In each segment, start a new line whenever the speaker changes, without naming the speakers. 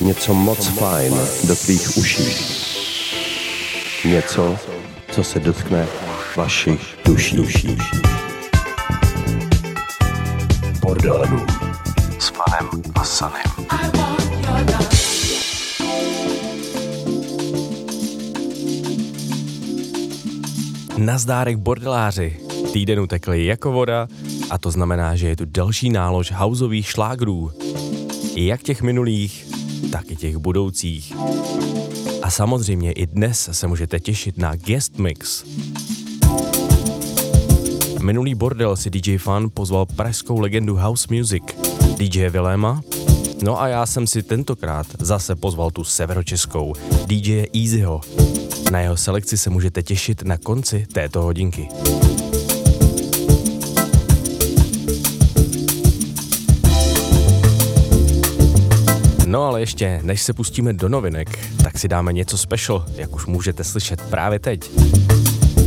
něco moc fajn do tvých uší. Něco, co se dotkne vašich duší. duší. Bordelů s panem a sanem.
Nazdárek bordeláři. Týden utekl jako voda a to znamená, že je tu další nálož houseových šlágrů. Jak těch minulých, tak i těch budoucích. A samozřejmě i dnes se můžete těšit na guest mix. Minulý bordel si DJ Fan pozval pražskou legendu house music DJ Viléma, no a já jsem si tentokrát zase pozval tu severočeskou DJ Easyho. Na jeho selekci se můžete těšit na konci této hodinky. No ale ještě, než se pustíme do novinek, tak si dáme něco special, jak už můžete slyšet právě teď.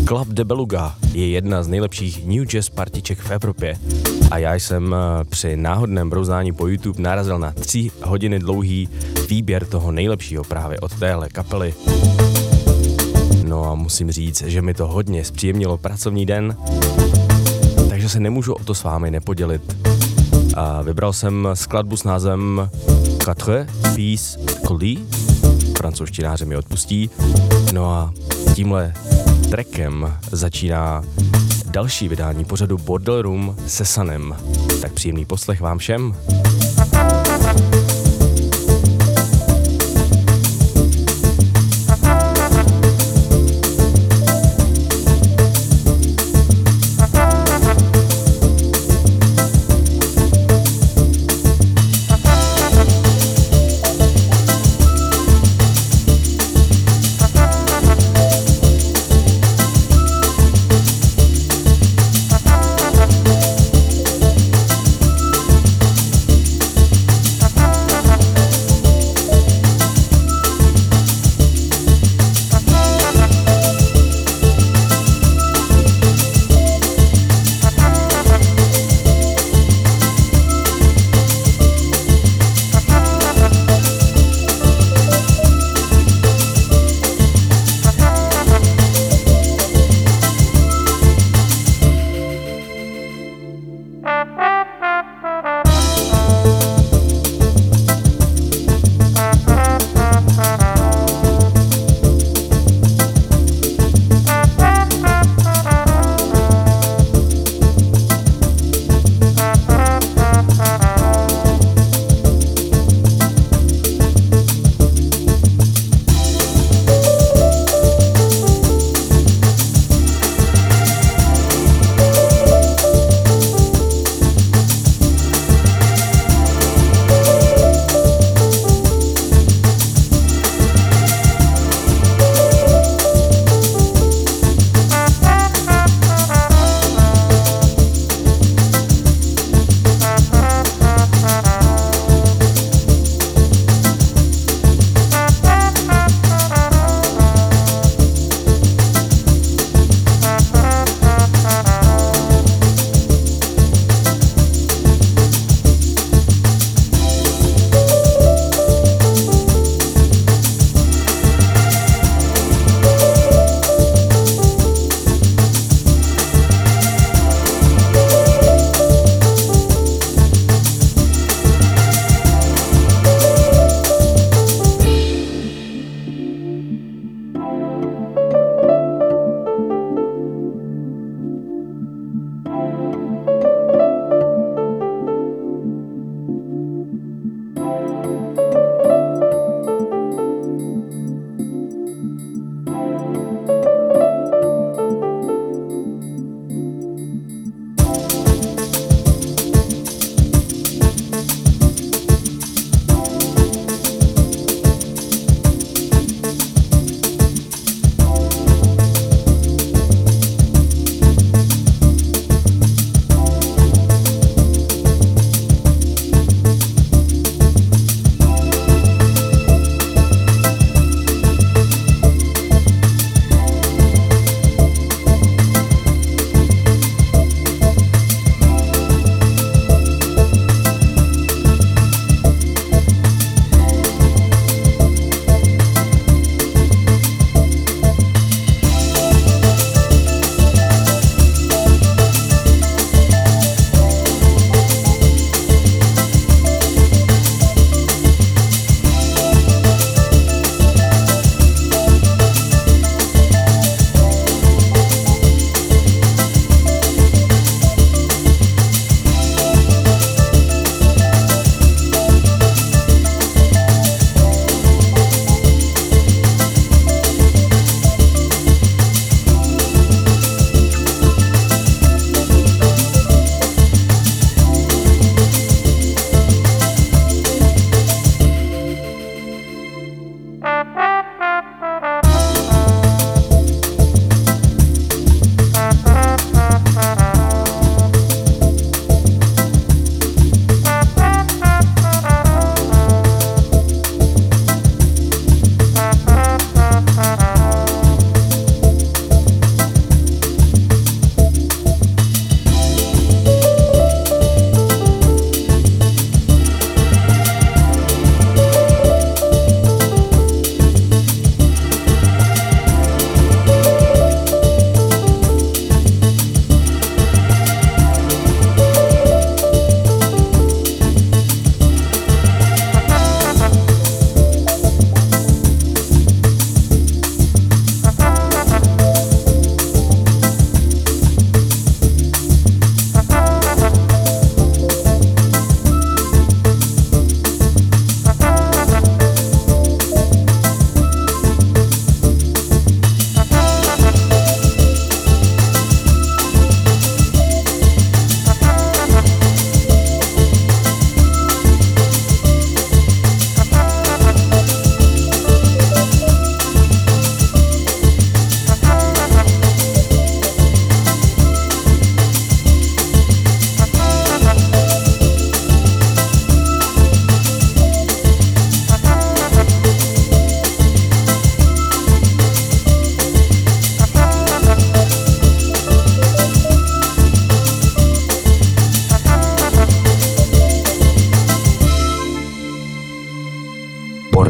Club de Beluga je jedna z nejlepších New Jazz partiček v Evropě a já jsem eh, při náhodném brouzání po YouTube narazil na tři hodiny dlouhý výběr toho nejlepšího právě od téhle kapely. No a musím říct, že mi to hodně zpříjemnilo pracovní den, takže se nemůžu o to s vámi nepodělit. A vybral jsem skladbu s názvem Quatre Fils Colis, francouzštináři mi odpustí. No a tímhle trackem začíná další vydání pořadu Bordel Room se Sanem. Tak příjemný poslech vám všem.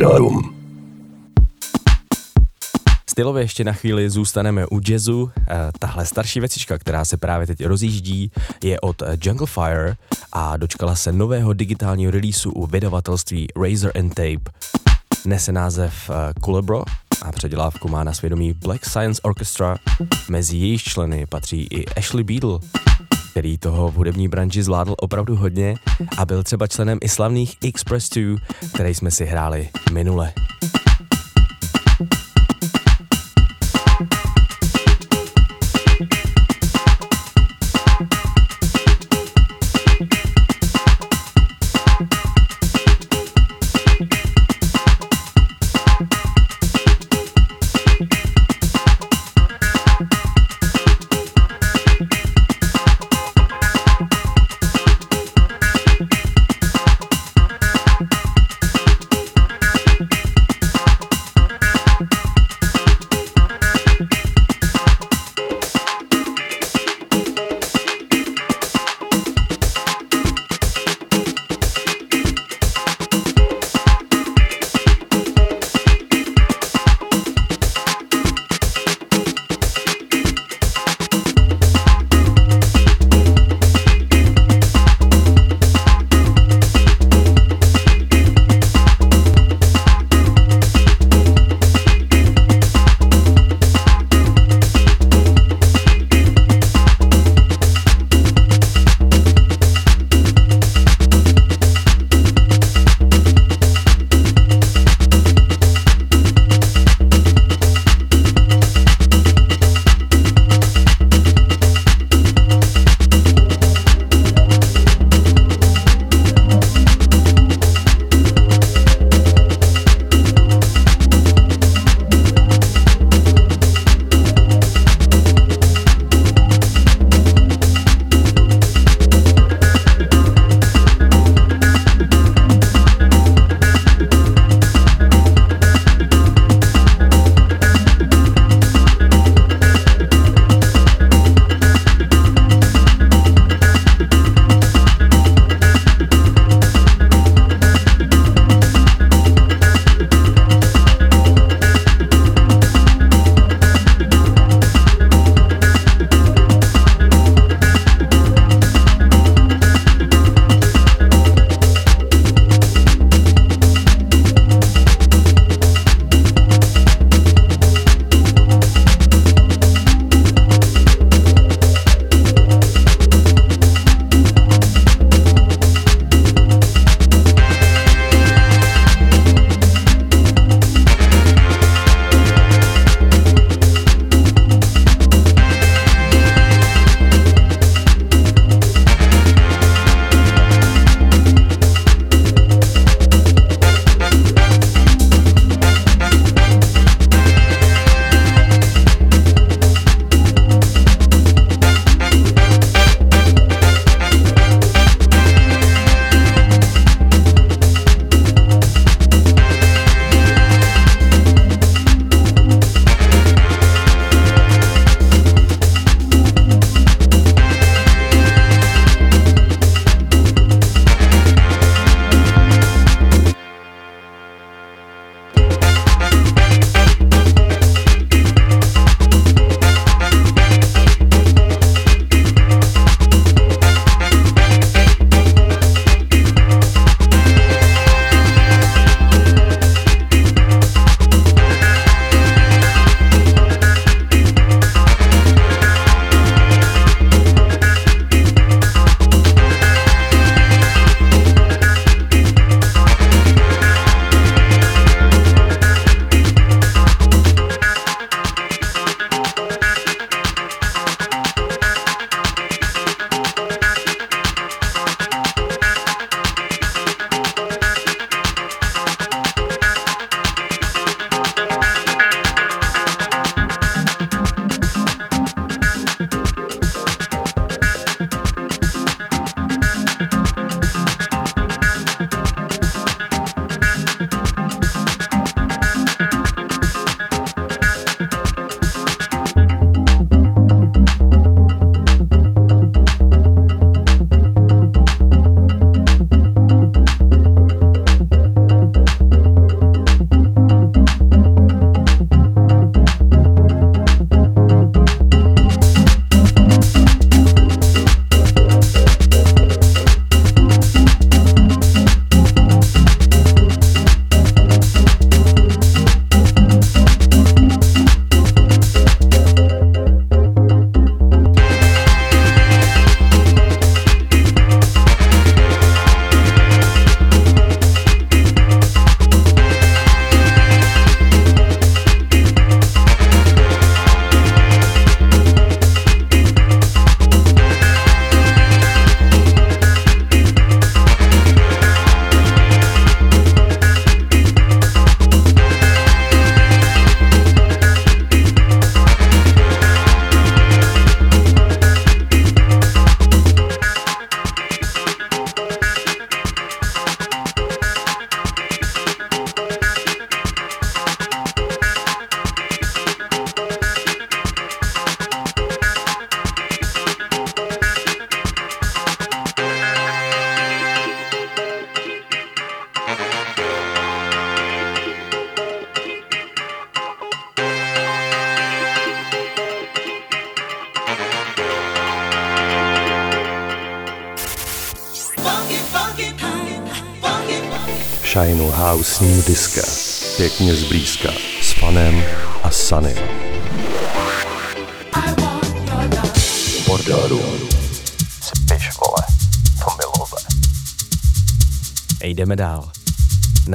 Radarům.
Stylově ještě na chvíli zůstaneme u jazzu. Eh, tahle starší věcička, která se právě teď rozjíždí, je od Jungle Fire a dočkala se nového digitálního releaseu u vydavatelství Razor and Tape. Nese název Culebro a předělávku má na svědomí Black Science Orchestra. Mezi jejich členy patří i Ashley Beadle, který toho v hudební branži zvládl opravdu hodně a byl třeba členem i slavných Express 2, které jsme si hráli minule.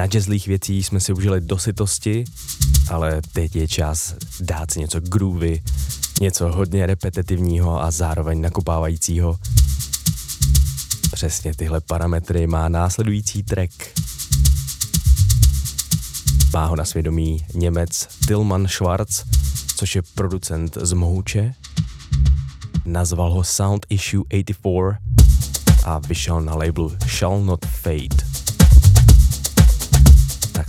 Jazzlých věcí jsme si užili dosytosti, ale teď je čas dát si něco groovy, něco hodně repetitivního a zároveň nakopávajícího. Přesně tyhle parametry má následující track. Má ho na svědomí Němec Tilman Schwarz, což je producent z Mohuče. Nazval ho Sound Issue 84 a vyšel na labelu Shall Not Fade.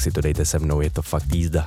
Tak si to dejte se mnou, je to fakt jízda.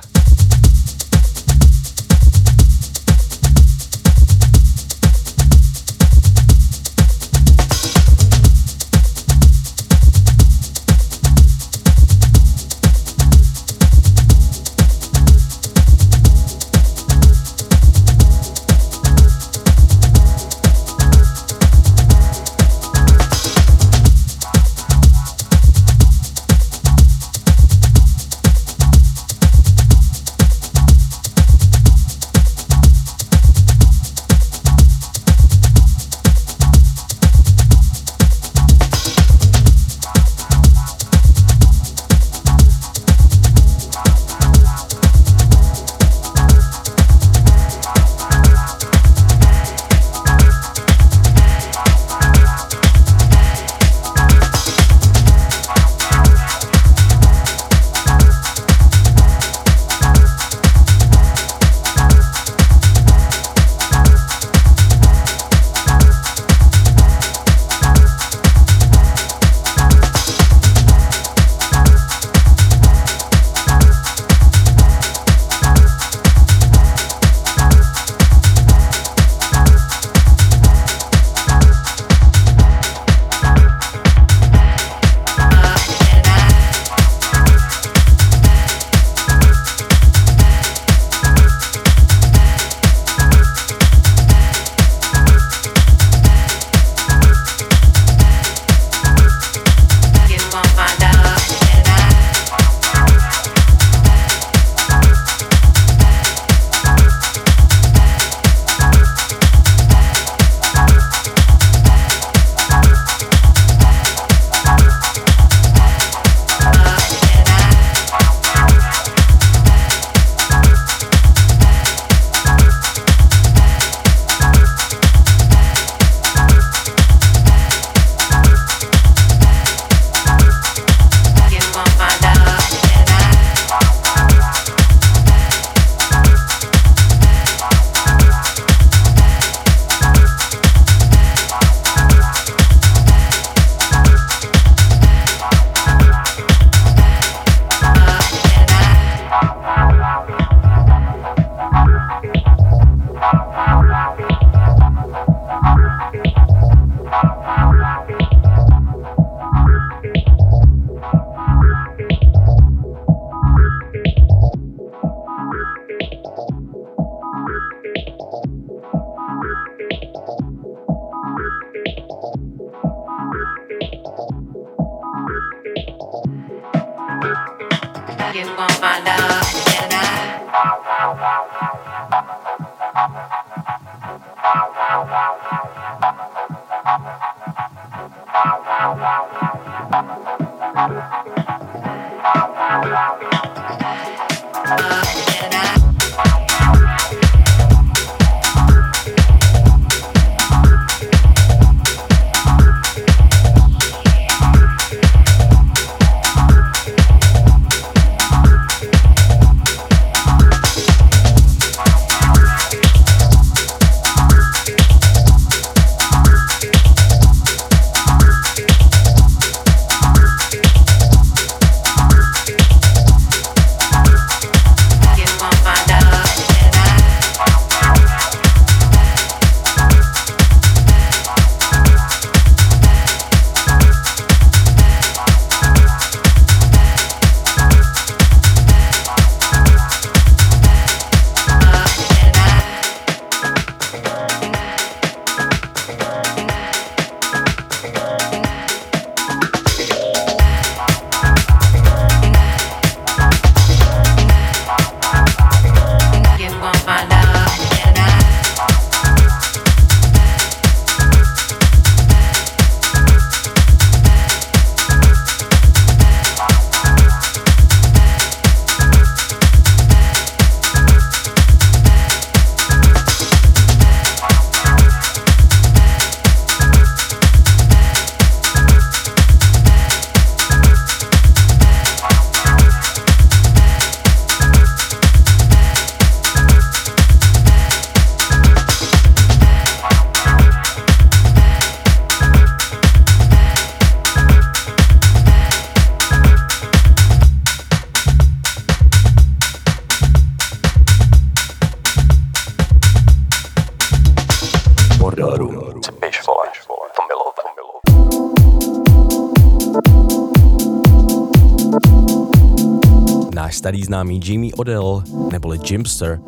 Známý Jimmy Odell, neboli Jimster,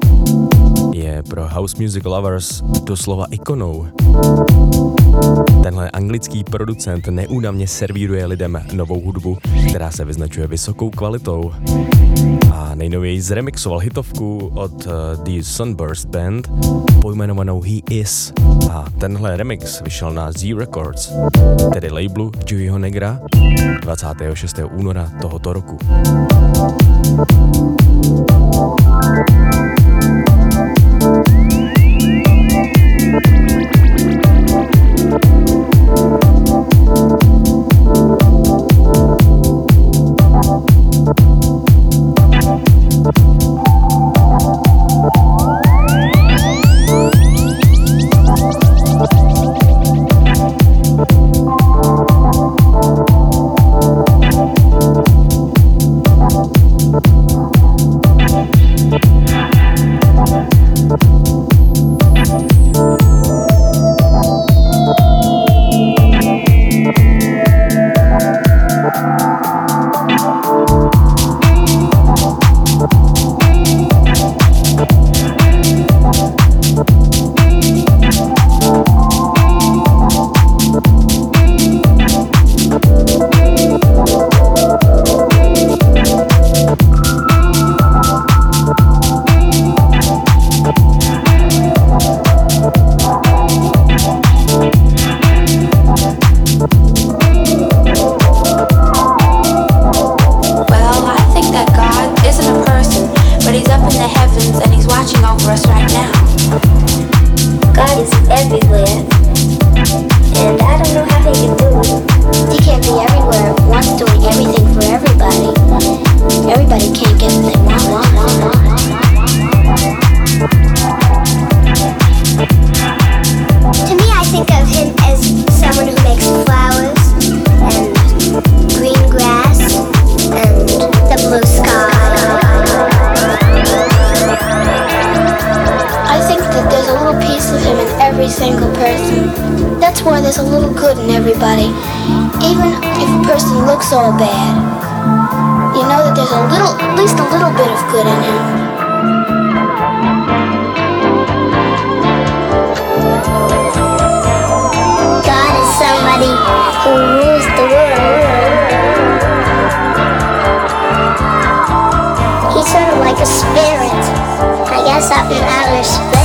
je pro house music lovers doslova ikonou. Tenhle anglický producent neúnavně servíruje lidem novou hudbu, která se vyznačuje vysokou kvalitou. A nejnověji zremixoval hitovku od uh, The Sunburst Band pojmenovanou He Is. A tenhle remix vyšel na Z Records, tedy labelu Joeyho Negra 26. února tohoto roku.
bad, you know that there's a little, at least a little bit of good in him. God is somebody who rules the world.
He's sort of like a spirit, I guess, up in outer space.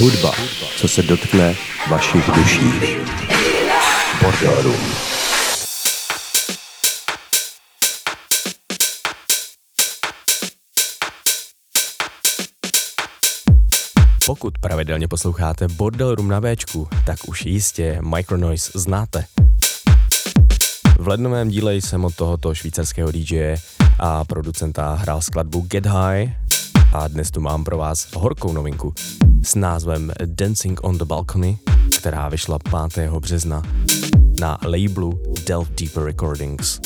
Hudba, co se dotkne vašich duší. Bordel Room.
Pokud pravidelně posloucháte Bordel Room na Bčku, tak už jistě Micronoise znáte. V lednovém díle jsem od tohoto švýcarského DJ a producenta hrál skladbu Get High a dnes tu mám pro vás horkou novinku s názvem Dancing on the Balcony, která vyšla 5. března na labelu Delve Deeper Recordings.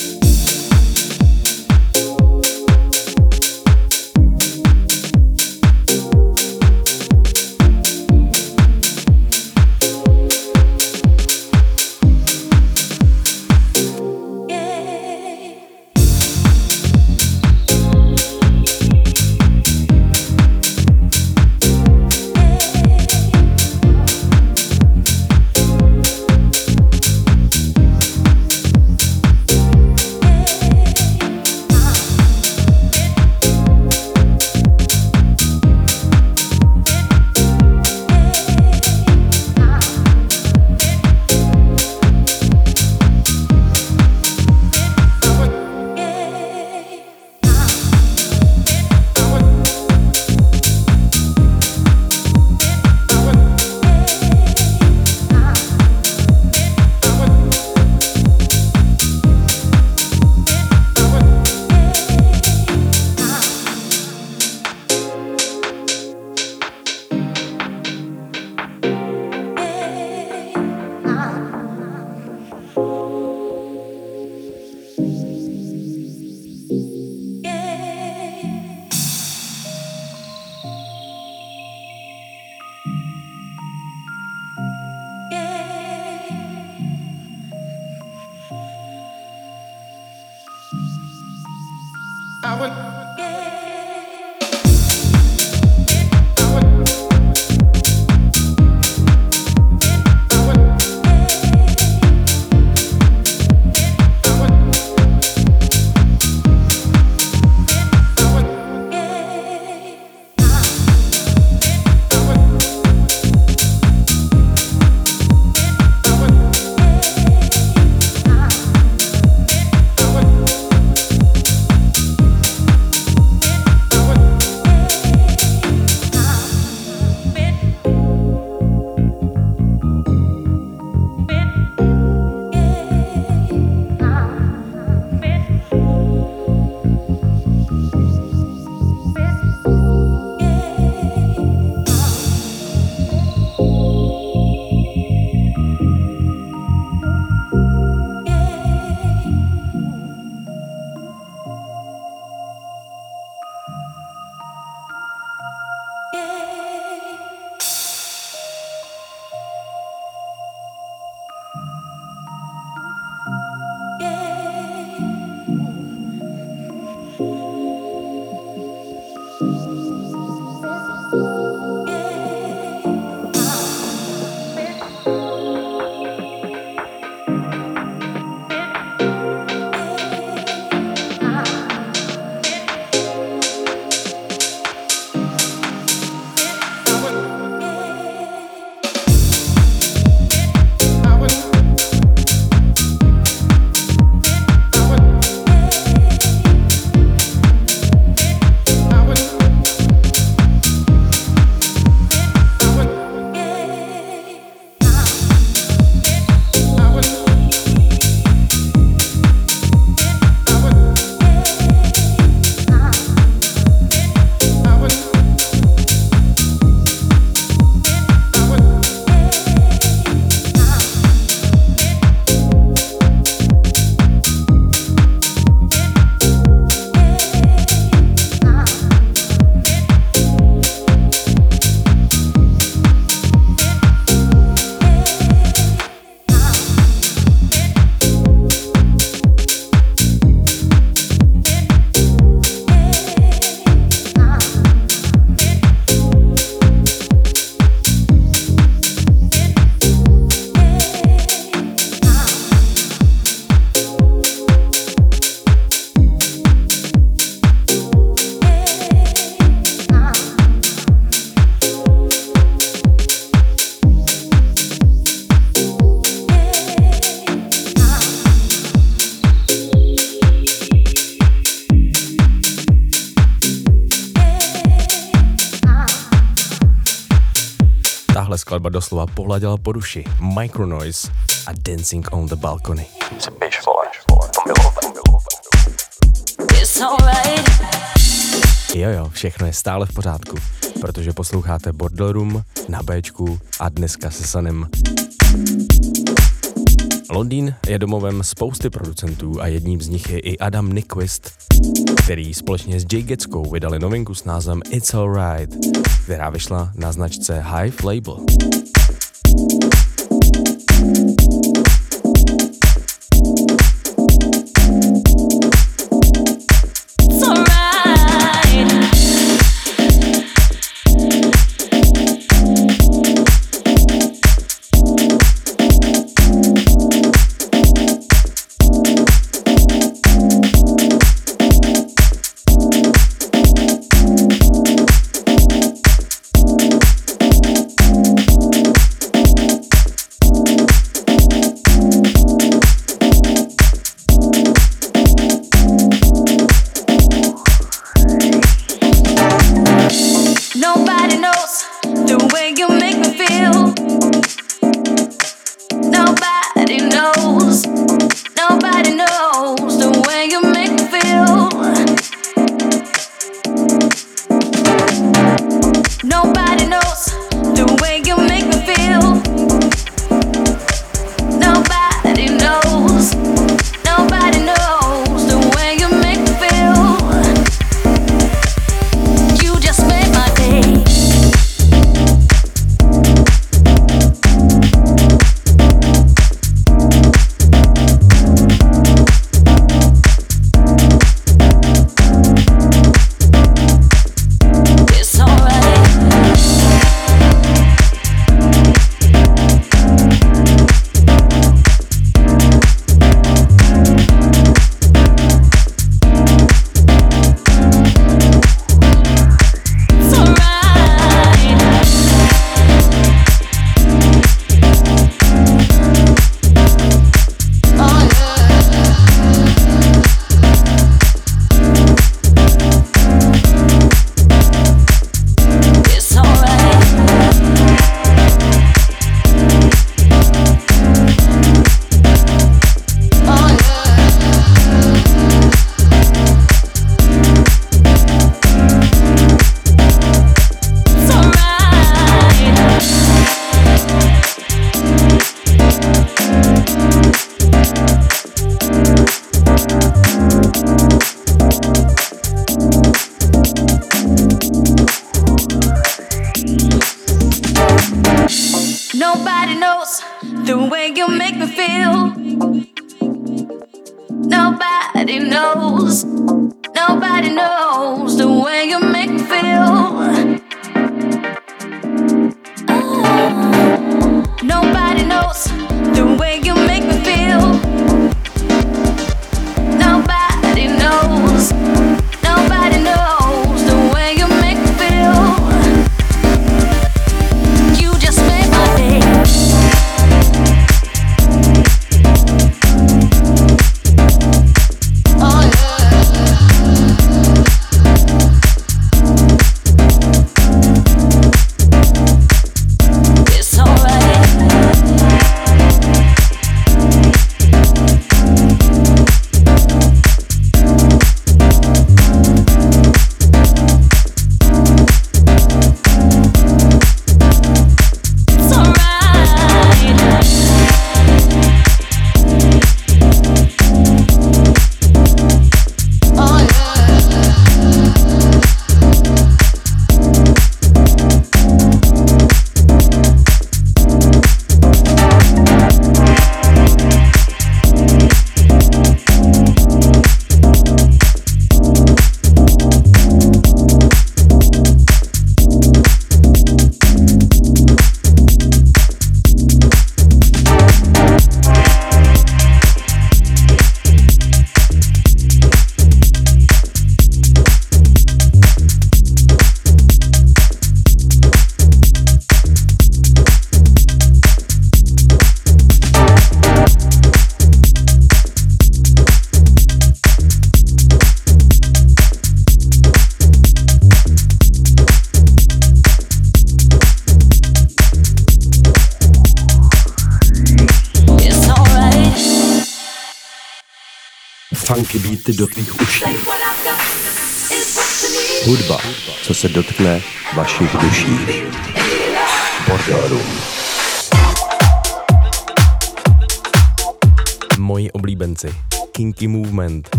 Doslova pohladila po duši. Micronoise a Dancing on the Balcony.
Vole, to
alright.
Jo jo, všechno je stále v pořádku, protože posloucháte Bordel Room na Bčku a dneska se Sanem. Londýn je domovem spousty producentů a jedním z nich je i Adam Nyquist, který společně s Jay Getskou vydali novinku s názvem It's Alright, která vyšla na značce Hive Label.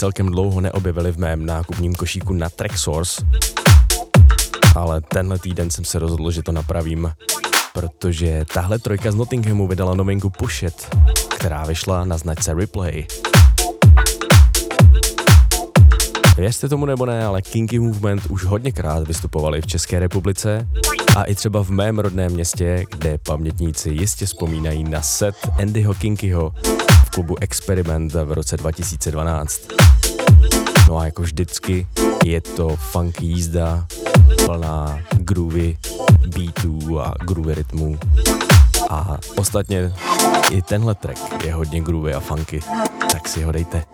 Celkem dlouho neobjevili v mém nákupním košíku na Tracksource, ale tenhle týden jsem se rozhodl, že to napravím, protože tahle trojka z Nottinghamu vydala novinku Push It, která vyšla na značce Replay. Věřte tomu nebo ne, ale Kinky Movement už hodněkrát vystupovali v České republice a i třeba v mém rodném městě, kde pamětníci jistě vzpomínají na set Andyho Kinkyho v klubu Experiment v roce 2012. No a jako vždycky je to funky jízda, plná groovy, beatů a groovy rytmů. A ostatně i tenhle track je hodně groovy a funky, tak si ho dejte.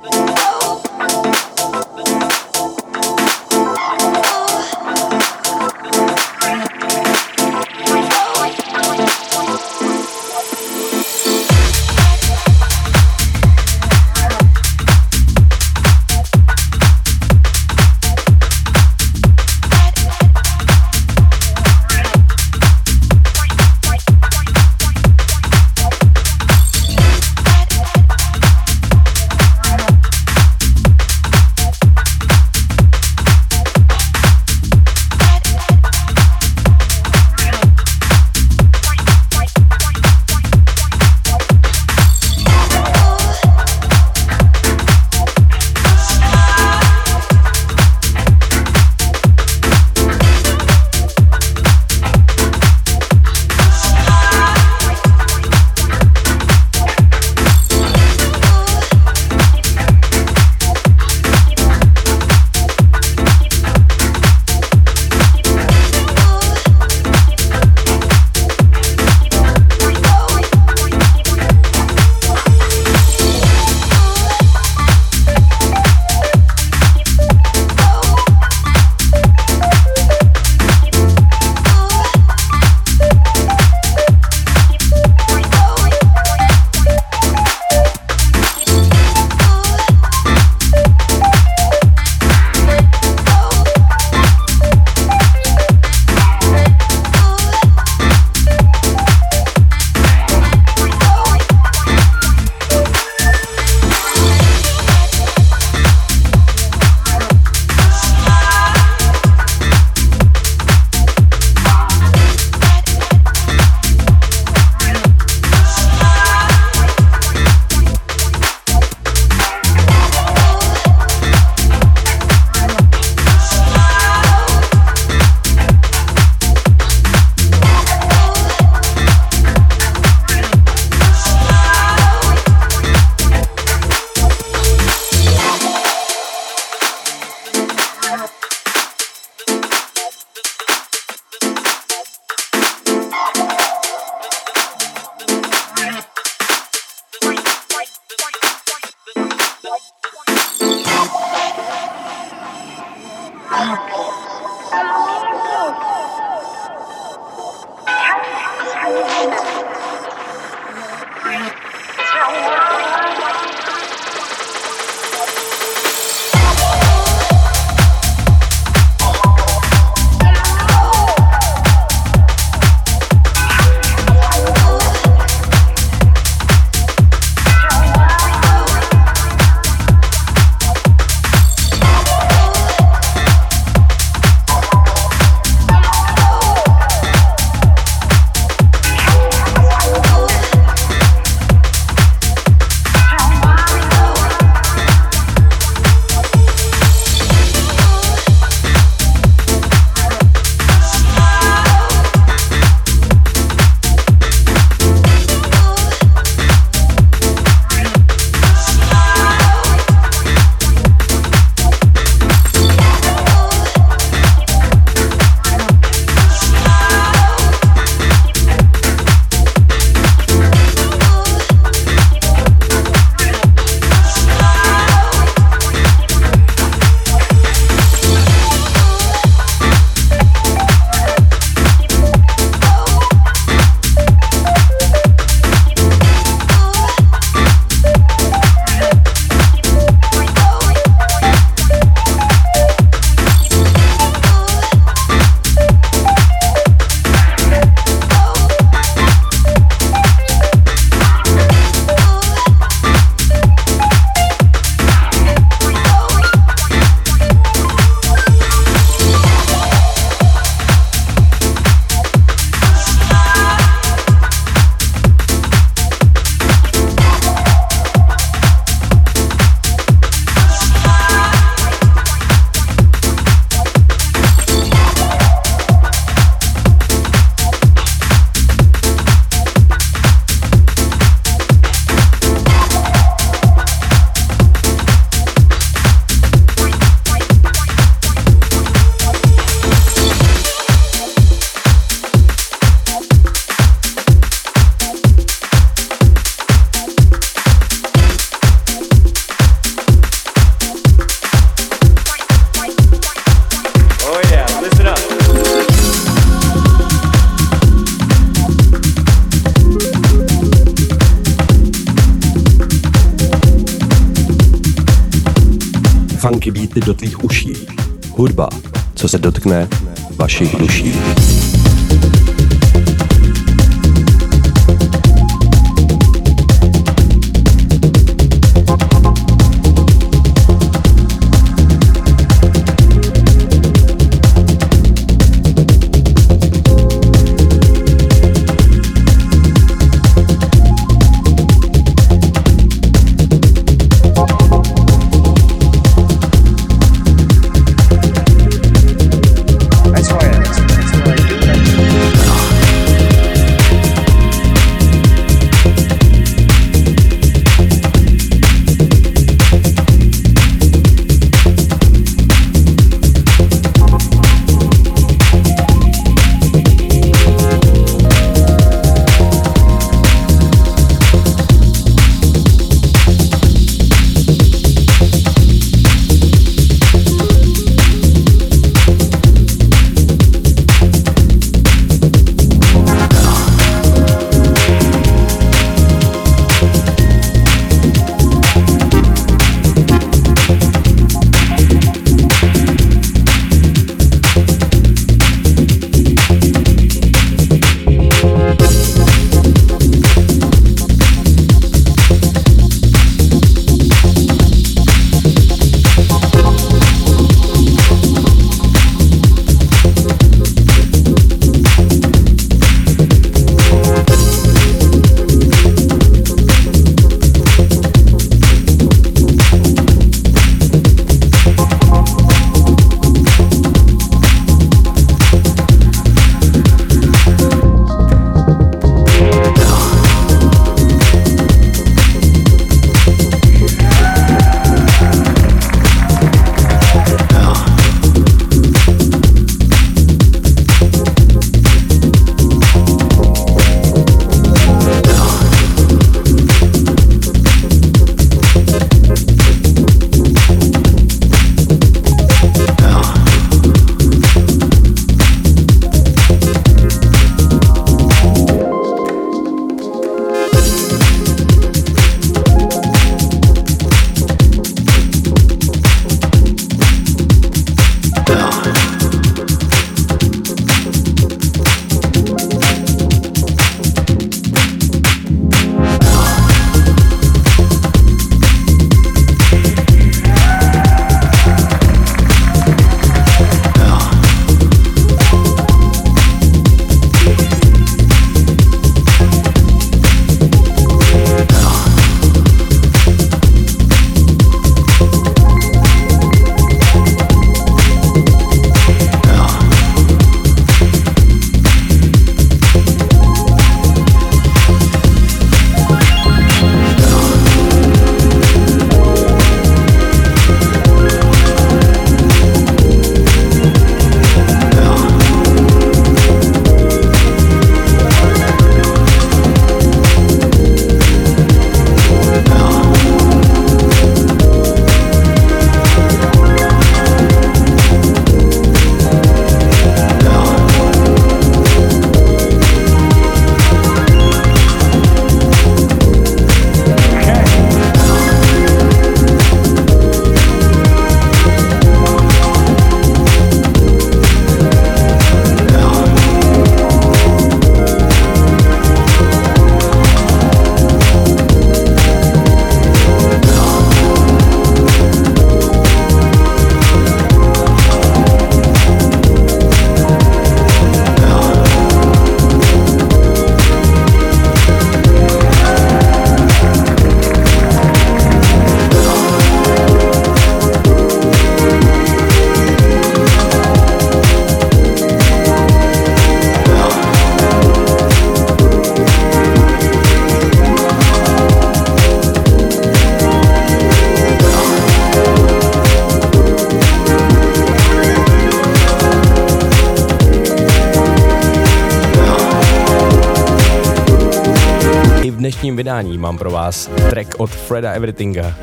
Mám pro vás track od Freda Everythinga.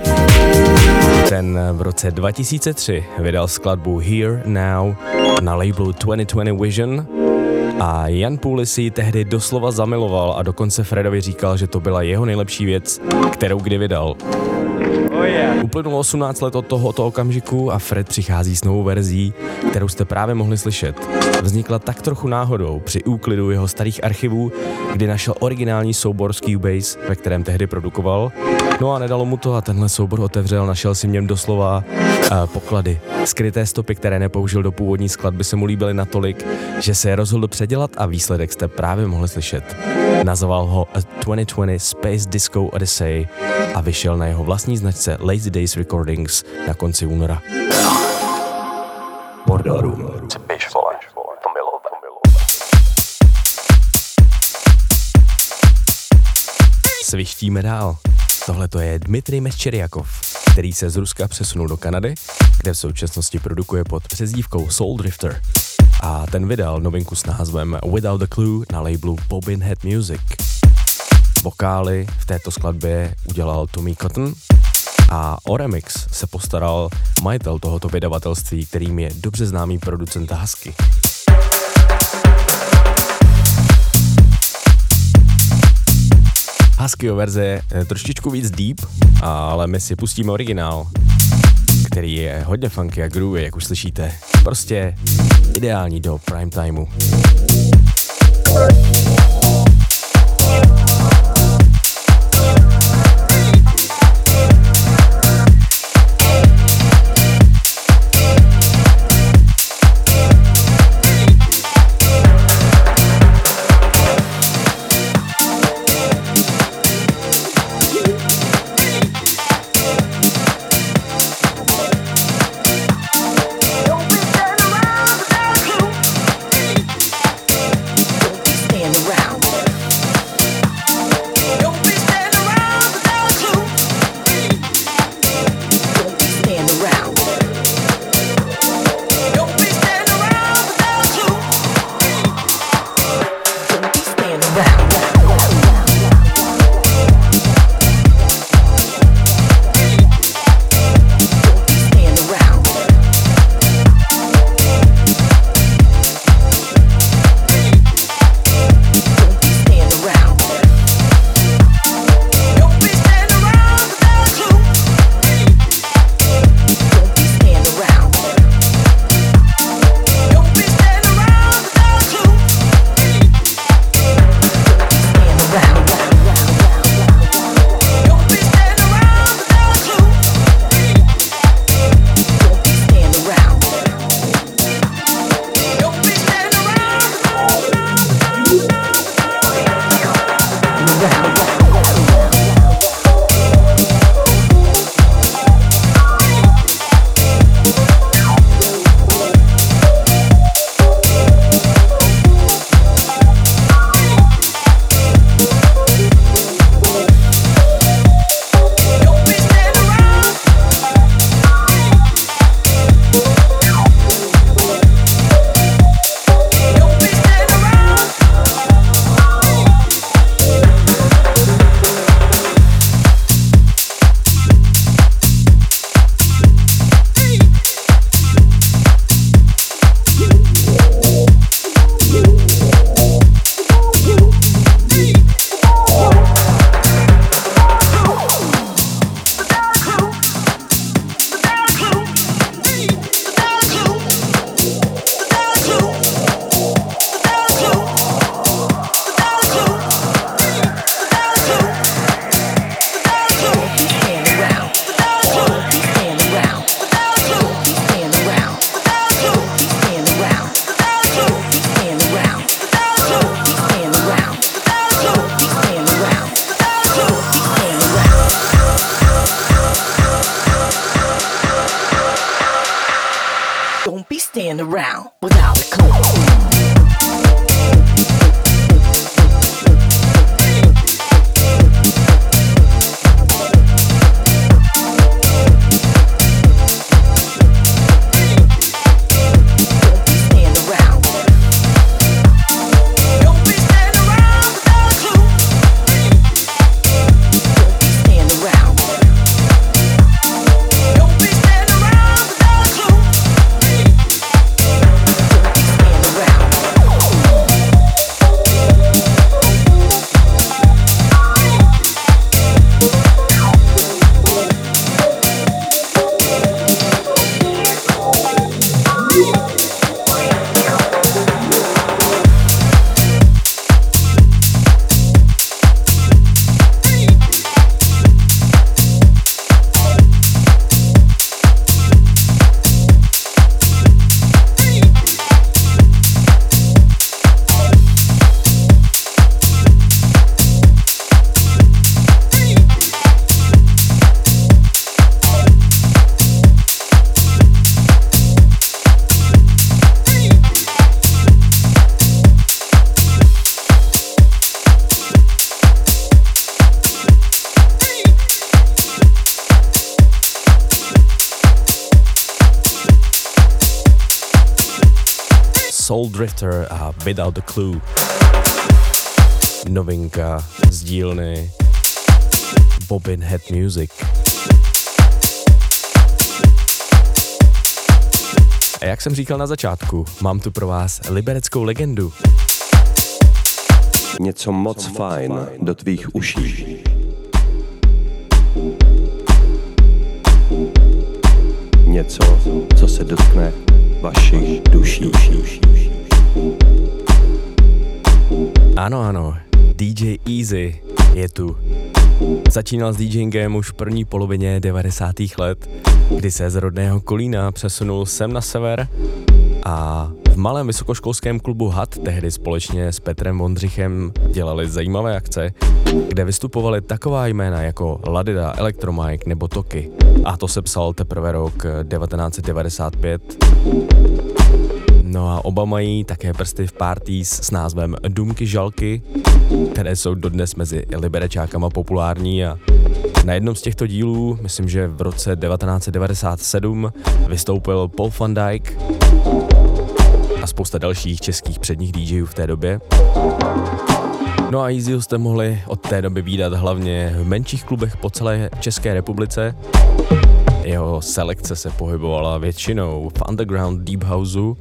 Ten v roce 2003 vydal skladbu Here Now na labelu 2020 Vision a Jan Půli si ji tehdy doslova zamiloval a dokonce Fredovi říkal, že to byla jeho nejlepší věc, kterou kdy vydal. Uplynulo 18 let od tohoto okamžiku a Fred přichází s novou verzí, kterou jste právě mohli slyšet. Vznikla tak trochu náhodou při úklidu jeho starých archivů, kdy našel originální soubor z Cubase, ve kterém tehdy produkoval. No a nedalo mu to a tenhle soubor otevřel, našel si v něm doslova uh, poklady. Skryté stopy, které nepoužil do původní skladby, se mu líbily natolik, že se je rozhodl předělat a výsledek jste právě mohli slyšet. Nazval ho A 2020 Space Disco Odyssey a vyšel na jeho vlastní značce Lazy Days Recordings na konci února.
Vole, to milové.
Svištíme dál. Tohle to je Dmitrij Mesčeriakov, který se z Ruska přesunul do Kanady, kde v současnosti produkuje pod přezdívkou Soul Drifter. A ten vydal novinku s názvem Without a Clue na labelu Bobbin Head Music. Vokály v této skladbě udělal Tommy Cotton a o remix se postaral majitel tohoto vydavatelství, kterým je dobře známý producent Husky. Huskyho verze je trošičku víc deep, ale my si pustíme originál, který je hodně funky a groovy, jak už slyšíte. Prostě ideální do prime timeu.
Don't be stand around without a clue.
Drifter a Without the Clue. Novinka z dílny Bobbin Head Music. A jak jsem říkal na začátku, mám tu pro vás libereckou legendu.
Něco moc fajn do tvých uší. Něco, co se dotkne vašich duší.
Ano, ano, DJ Easy je tu. Začínal s DJingem už v první polovině 90. let, kdy se z rodného Kolína přesunul sem na sever a v malém vysokoškolském klubu HAT tehdy společně s Petrem Vondřichem dělali zajímavé akce, kde vystupovali taková jména jako Ladida, Electromike nebo Toky. A to se psal teprve rok 1995. No a oba mají také prsty v parties s názvem Dumky žalky, které jsou dodnes mezi liberečákama populární a na jednom z těchto dílů, myslím, že v roce 1997, vystoupil Paul van Dyke a spousta dalších českých předních DJů v té době. No a Easyho jste mohli od té doby výdat hlavně v menších klubech po celé České republice. Jeho selekce se pohybovala většinou v underground deep houseu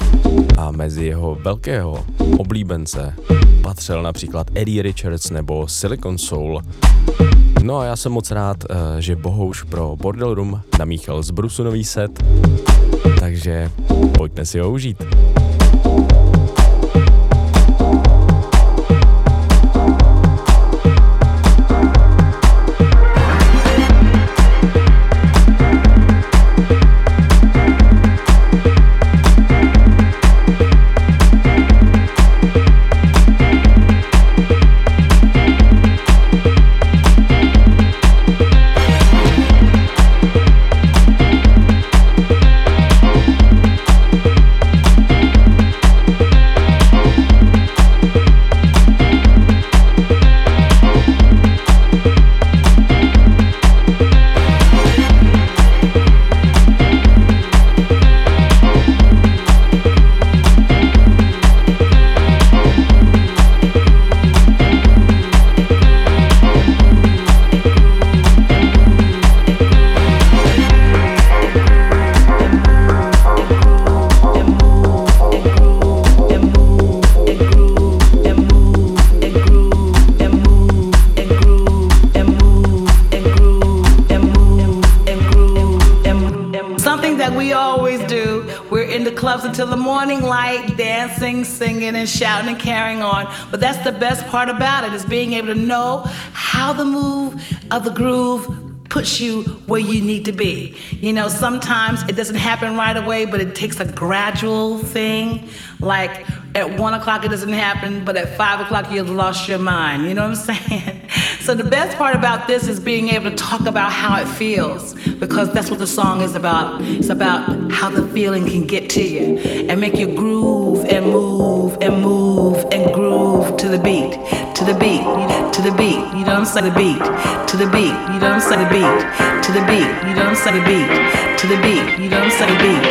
a mezi jeho velkého oblíbence patřil například Eddie Richards nebo Silicon Soul. No a já jsem moc rád, eh, že Bohouš pro Bordel Room namíchal z Brusu nový set, takže pojďme si ho užít.
Singing, and shouting and carrying on. But that's the best part about it is being able to know how the move of the groove puts you where you need to be. You know, sometimes it doesn't happen right away, but it takes a gradual thing. Like at one o'clock it doesn't happen, but at five o'clock you've lost your mind. You know what I'm saying? So the best part about this is being able to talk about how it feels, because that's what the song is about. It's about how the feeling can get to you and make you groove and move and move and groove to the beat, to the beat, to the beat. You what I'm? The beat, to the beat. You what I'm? The beat, to the beat. You what I'm? The beat, to the beat. You what I'm? The beat,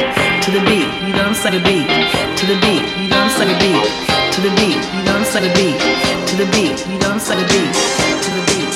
to the beat. You what I'm? The beat, to the beat. You what I'm? The beat, to the beat. You what I'm? The beat, to the beat. You what I'm? The beat, to the beat,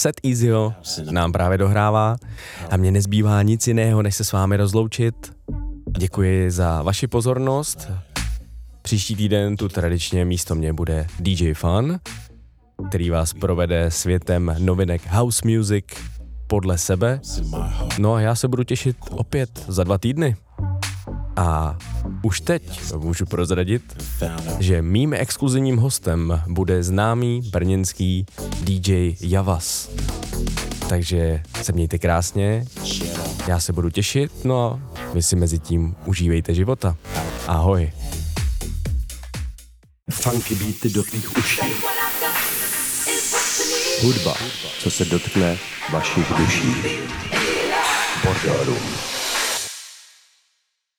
Set Easyho nám právě dohrává a mně nezbývá nic jiného, než se s vámi rozloučit. Děkuji za vaši pozornost. Příští týden tu tradičně místo mě bude DJ Fun, který vás provede světem novinek House Music podle sebe. No a já se budu těšit opět za dva týdny. A už teď můžu prozradit, že mým exkluzivním hostem bude známý brněnský DJ Javas. Takže se mějte krásně, já se budu těšit, no a vy si mezi tím užívejte života. Ahoj.
Funky beaty do tvých uší. Hudba, co se dotkne vašich duší. Bordelů.